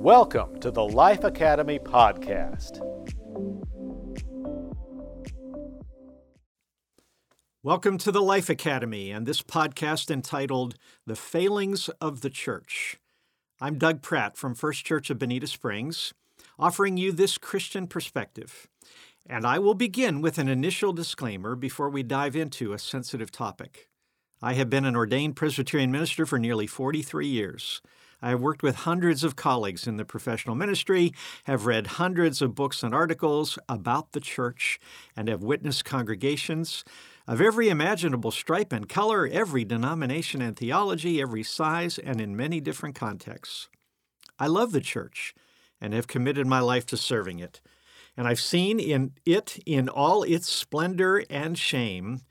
Welcome to the Life Academy Podcast. Welcome to the Life Academy and this podcast entitled The Failings of the Church. I'm Doug Pratt from First Church of Bonita Springs, offering you this Christian perspective. And I will begin with an initial disclaimer before we dive into a sensitive topic. I have been an ordained Presbyterian minister for nearly 43 years. I have worked with hundreds of colleagues in the professional ministry, have read hundreds of books and articles about the church, and have witnessed congregations of every imaginable stripe and color, every denomination and theology, every size, and in many different contexts. I love the church and have committed my life to serving it. And I've seen in it in all its splendor and shame,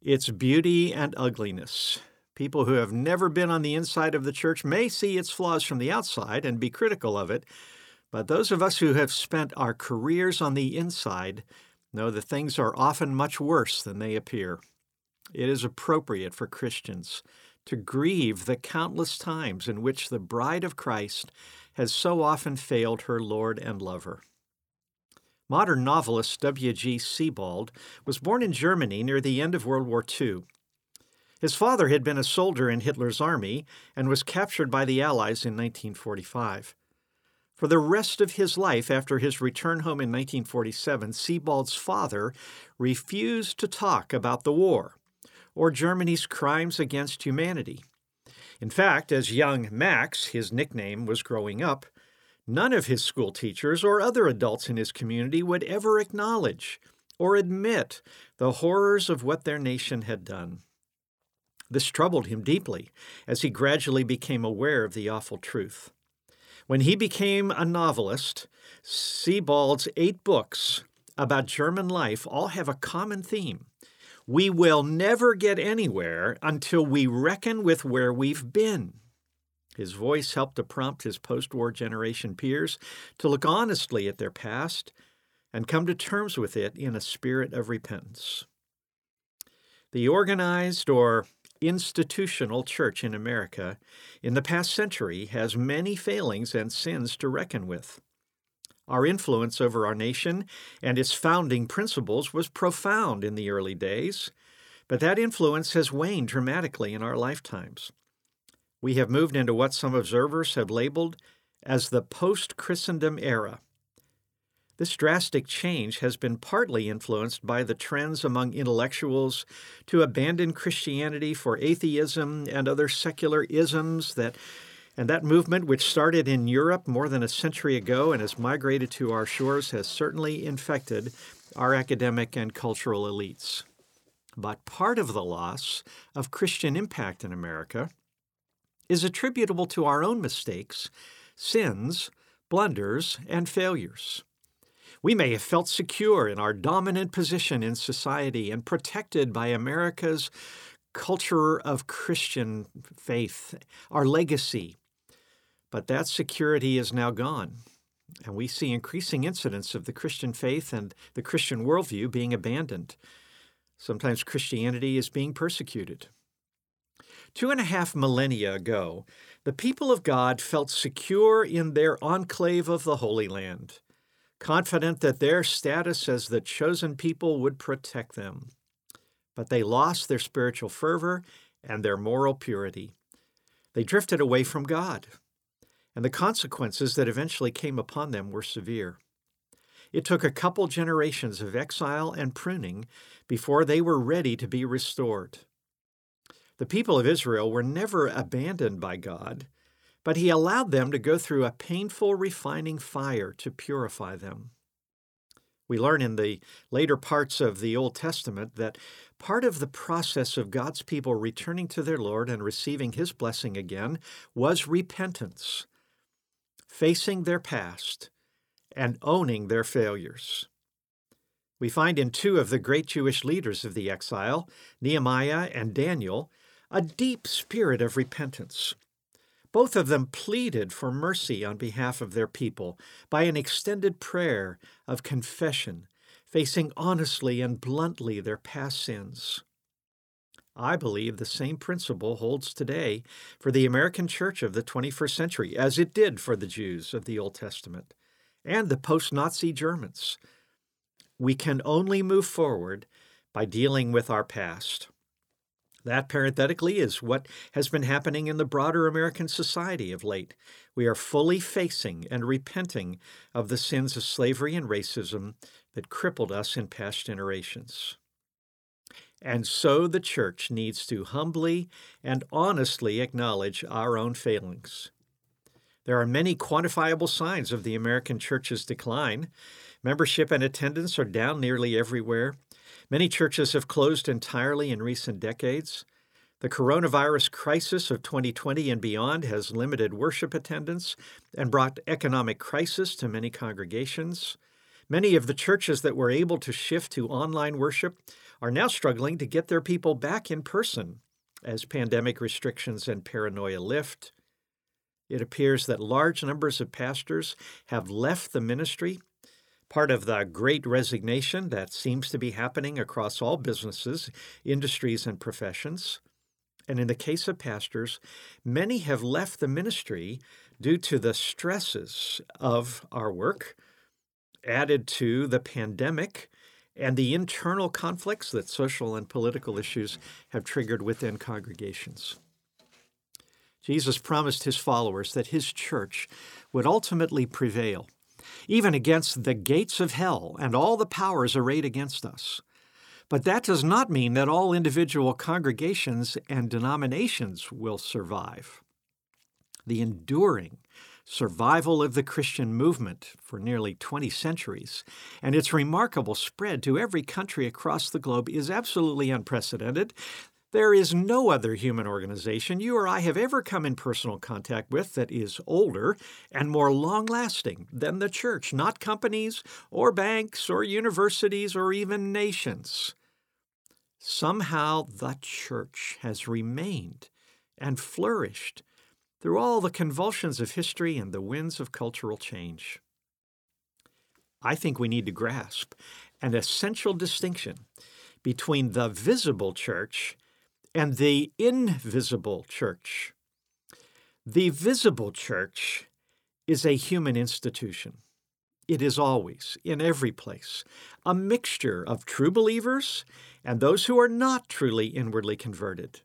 its beauty and ugliness. People who have never been on the inside of the church may see its flaws from the outside and be critical of it, but those of us who have spent our careers on the inside know that things are often much worse than they appear. It is appropriate for Christians to grieve the countless times in which the bride of Christ has so often failed her Lord and lover. Modern novelist W.G. Sebald was born in Germany near the end of World War II. His father had been a soldier in Hitler's army and was captured by the Allies in 1945. For the rest of his life after his return home in 1947, Sebald's father refused to talk about the war or Germany's crimes against humanity. In fact, as young Max, his nickname, was growing up, none of his school teachers or other adults in his community would ever acknowledge or admit the horrors of what their nation had done. This troubled him deeply as he gradually became aware of the awful truth. When he became a novelist, Sebald's eight books about German life all have a common theme. We will never get anywhere until we reckon with where we've been. His voice helped to prompt his post war generation peers to look honestly at their past and come to terms with it in a spirit of repentance. The organized or institutional church in America in the past century has many failings and sins to reckon with. Our influence over our nation and its founding principles was profound in the early days, but that influence has waned dramatically in our lifetimes. We have moved into what some observers have labeled as the post Christendom era. This drastic change has been partly influenced by the trends among intellectuals to abandon Christianity for atheism and other secular isms that and that movement, which started in Europe more than a century ago and has migrated to our shores, has certainly infected our academic and cultural elites. But part of the loss of Christian impact in America is attributable to our own mistakes, sins, blunders, and failures. We may have felt secure in our dominant position in society and protected by America's culture of Christian faith, our legacy. But that security is now gone, and we see increasing incidents of the Christian faith and the Christian worldview being abandoned. Sometimes Christianity is being persecuted. Two and a half millennia ago, the people of God felt secure in their enclave of the Holy Land confident that their status as the chosen people would protect them. But they lost their spiritual fervor and their moral purity. They drifted away from God, and the consequences that eventually came upon them were severe. It took a couple generations of exile and pruning before they were ready to be restored. The people of Israel were never abandoned by God but he allowed them to go through a painful refining fire to purify them. We learn in the later parts of the Old Testament that part of the process of God's people returning to their Lord and receiving his blessing again was repentance, facing their past and owning their failures. We find in two of the great Jewish leaders of the exile, Nehemiah and Daniel, a deep spirit of repentance both of them pleaded for mercy on behalf of their people by an extended prayer of confession, facing honestly and bluntly their past sins. I believe the same principle holds today for the American church of the 21st century as it did for the Jews of the Old Testament and the post Nazi Germans. We can only move forward by dealing with our past. That, parenthetically, is what has been happening in the broader American society of late. We are fully facing and repenting of the sins of slavery and racism that crippled us in past generations. And so the church needs to humbly and honestly acknowledge our own failings. There are many quantifiable signs of the American church's decline. Membership and attendance are down nearly everywhere. Many churches have closed entirely in recent decades. The coronavirus crisis of 2020 and beyond has limited worship attendance and brought economic crisis to many congregations. Many of the churches that were able to shift to online worship are now struggling to get their people back in person as pandemic restrictions and paranoia lift. It appears that large numbers of pastors have left the ministry, part of the great resignation that seems to be happening across all businesses, industries, and professions. And in the case of pastors, many have left the ministry due to the stresses of our work, added to the pandemic and the internal conflicts that social and political issues have triggered within congregations. Jesus promised his followers that his church would ultimately prevail, even against the gates of hell and all the powers arrayed against us. But that does not mean that all individual congregations and denominations will survive. The enduring survival of the Christian movement for nearly 20 centuries, and its remarkable spread to every country across the globe is absolutely unprecedented. There is no other human organization you or I have ever come in personal contact with that is older and more long lasting than the church, not companies or banks or universities or even nations. Somehow the church has remained and flourished through all the convulsions of history and the winds of cultural change. I think we need to grasp an essential distinction between the visible church and the invisible church. The visible church is a human institution. It is always, in every place, a mixture of true believers and those who are not truly inwardly converted.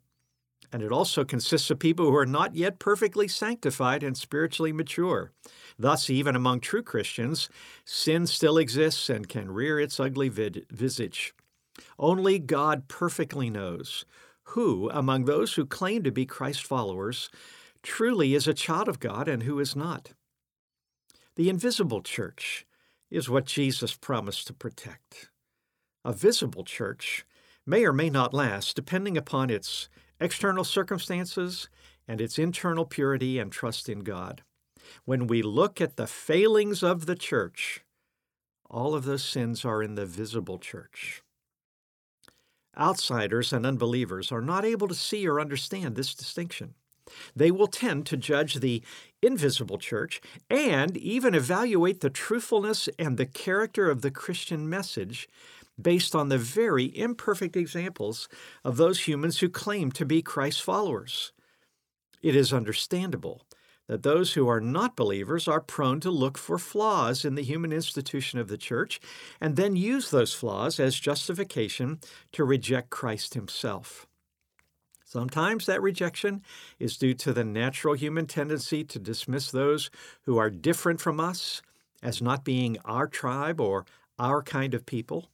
And it also consists of people who are not yet perfectly sanctified and spiritually mature. Thus, even among true Christians, sin still exists and can rear its ugly vid- visage. Only God perfectly knows who, among those who claim to be Christ followers, truly is a child of God and who is not. The invisible church is what Jesus promised to protect. A visible church may or may not last, depending upon its external circumstances, and its internal purity and trust in God. When we look at the failings of the church, all of those sins are in the visible church. Outsiders and unbelievers are not able to see or understand this distinction. They will tend to judge the invisible church and even evaluate the truthfulness and the character of the Christian message based on the very imperfect examples of those humans who claim to be Christ's followers. It is understandable that those who are not believers are prone to look for flaws in the human institution of the church and then use those flaws as justification to reject Christ himself. Sometimes that rejection is due to the natural human tendency to dismiss those who are different from us as not being our tribe or our kind of people.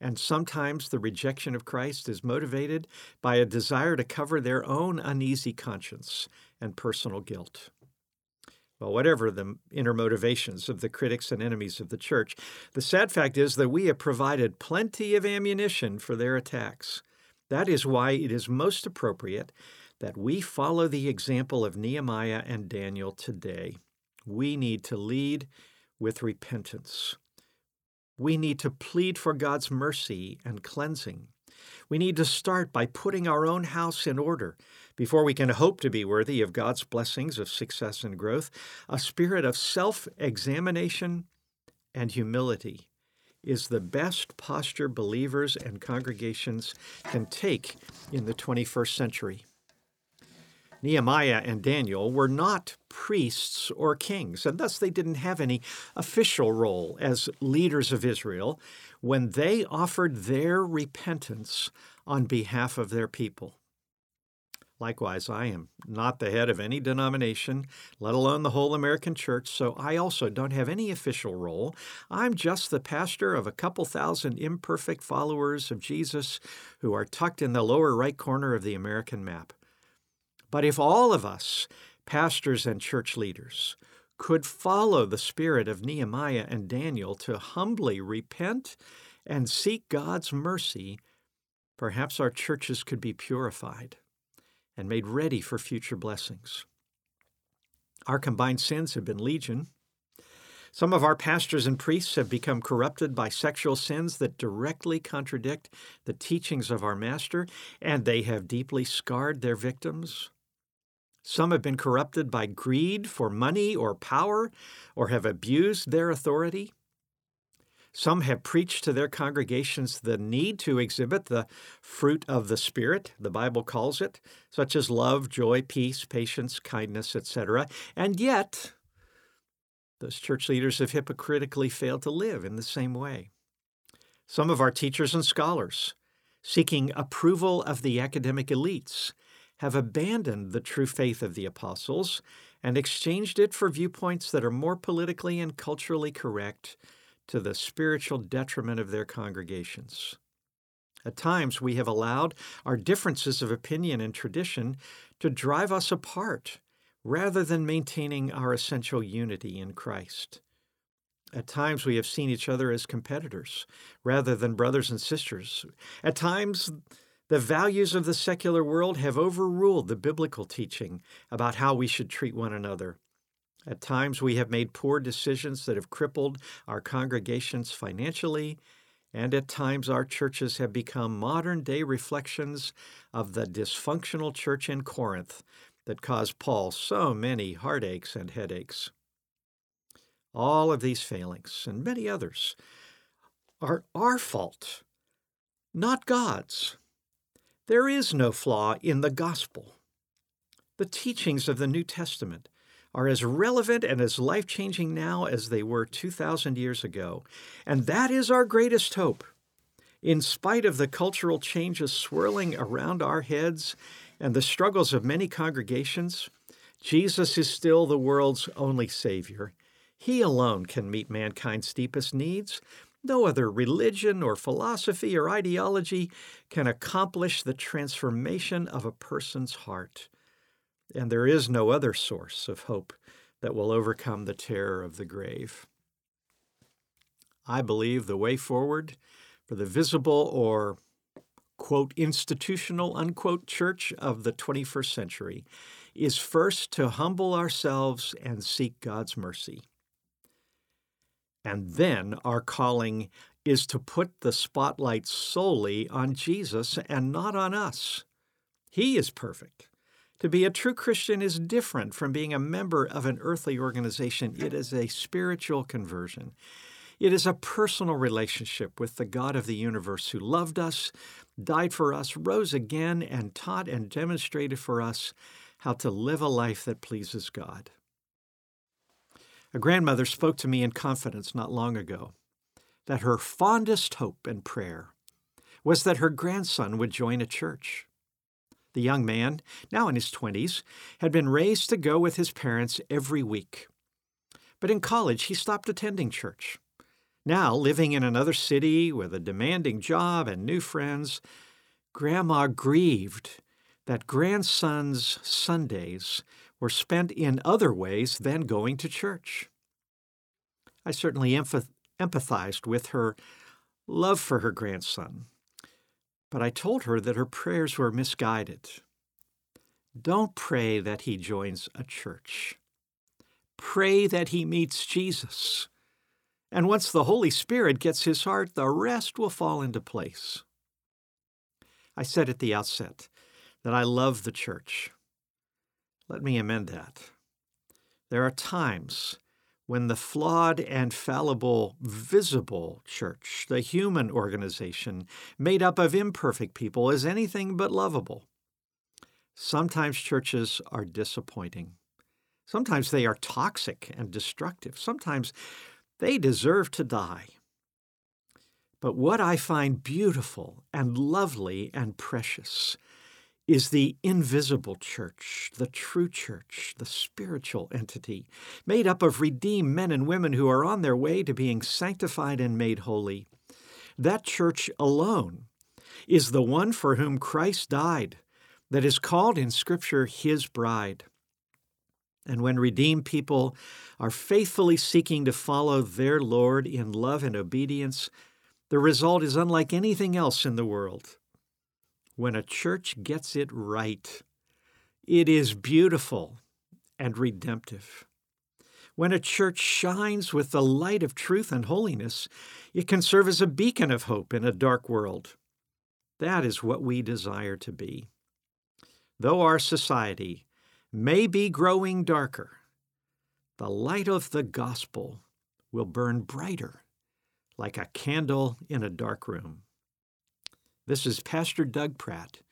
And sometimes the rejection of Christ is motivated by a desire to cover their own uneasy conscience and personal guilt. Well, whatever the inner motivations of the critics and enemies of the church, the sad fact is that we have provided plenty of ammunition for their attacks. That is why it is most appropriate that we follow the example of Nehemiah and Daniel today. We need to lead with repentance. We need to plead for God's mercy and cleansing. We need to start by putting our own house in order before we can hope to be worthy of God's blessings of success and growth. A spirit of self examination and humility is the best posture believers and congregations can take in the 21st century. Nehemiah and Daniel were not priests or kings, and thus they didn't have any official role as leaders of Israel when they offered their repentance on behalf of their people. Likewise, I am not the head of any denomination, let alone the whole American church, so I also don't have any official role. I'm just the pastor of a couple thousand imperfect followers of Jesus who are tucked in the lower right corner of the American map. But if all of us, pastors and church leaders, could follow the spirit of Nehemiah and Daniel to humbly repent and seek God's mercy, perhaps our churches could be purified and made ready for future blessings. Our combined sins have been legion. Some of our pastors and priests have become corrupted by sexual sins that directly contradict the teachings of our Master, and they have deeply scarred their victims. Some have been corrupted by greed for money or power, or have abused their authority. Some have preached to their congregations the need to exhibit the fruit of the Spirit, the Bible calls it, such as love, joy, peace, patience, kindness, etc. And yet, those church leaders have hypocritically failed to live in the same way. Some of our teachers and scholars, seeking approval of the academic elites, have abandoned the true faith of the apostles and exchanged it for viewpoints that are more politically and culturally correct to the spiritual detriment of their congregations. At times, we have allowed our differences of opinion and tradition to drive us apart rather than maintaining our essential unity in Christ. At times, we have seen each other as competitors rather than brothers and sisters. At times, the values of the secular world have overruled the biblical teaching about how we should treat one another. At times, we have made poor decisions that have crippled our congregations financially, and at times, our churches have become modern day reflections of the dysfunctional church in Corinth that caused Paul so many heartaches and headaches. All of these failings, and many others, are our fault, not God's. There is no flaw in the gospel. The teachings of the New Testament are as relevant and as life changing now as they were 2,000 years ago. And that is our greatest hope. In spite of the cultural changes swirling around our heads and the struggles of many congregations, Jesus is still the world's only Savior. He alone can meet mankind's deepest needs. No other religion or philosophy or ideology can accomplish the transformation of a person's heart and there is no other source of hope that will overcome the terror of the grave. I believe the way forward for the visible or quote institutional unquote church of the 21st century is first to humble ourselves and seek God's mercy. And then our calling is to put the spotlight solely on Jesus and not on us. He is perfect. To be a true Christian is different from being a member of an earthly organization. It is a spiritual conversion. It is a personal relationship with the God of the universe who loved us, died for us, rose again, and taught and demonstrated for us how to live a life that pleases God. A grandmother spoke to me in confidence not long ago that her fondest hope and prayer was that her grandson would join a church. The young man, now in his 20s, had been raised to go with his parents every week. But in college, he stopped attending church. Now, living in another city with a demanding job and new friends, Grandma grieved that grandson's Sundays were spent in other ways than going to church. I certainly empathized with her love for her grandson but I told her that her prayers were misguided. Don't pray that he joins a church. Pray that he meets Jesus. And once the Holy Spirit gets his heart, the rest will fall into place. I said at the outset that I love the church. Let me amend that. There are times when the flawed and fallible visible church, the human organization made up of imperfect people, is anything but lovable. Sometimes churches are disappointing. Sometimes they are toxic and destructive. Sometimes they deserve to die. But what I find beautiful and lovely and precious is the invisible church, the true church, the spiritual entity, made up of redeemed men and women who are on their way to being sanctified and made holy. That church alone is the one for whom Christ died, that is called in Scripture His bride. And when redeemed people are faithfully seeking to follow their Lord in love and obedience, the result is unlike anything else in the world when a church gets it right, it is beautiful and redemptive. When a church shines with the light of truth and holiness, it can serve as a beacon of hope in a dark world. That is what we desire to be. Though our society may be growing darker, the light of the gospel will burn brighter like a candle in a dark room. This is Pastor Doug Pratt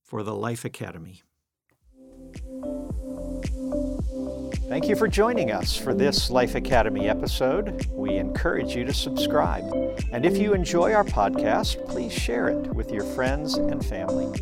for the Life Academy. Thank you for joining us for this Life Academy episode. We encourage you to subscribe. And if you enjoy our podcast, please share it with your friends and family.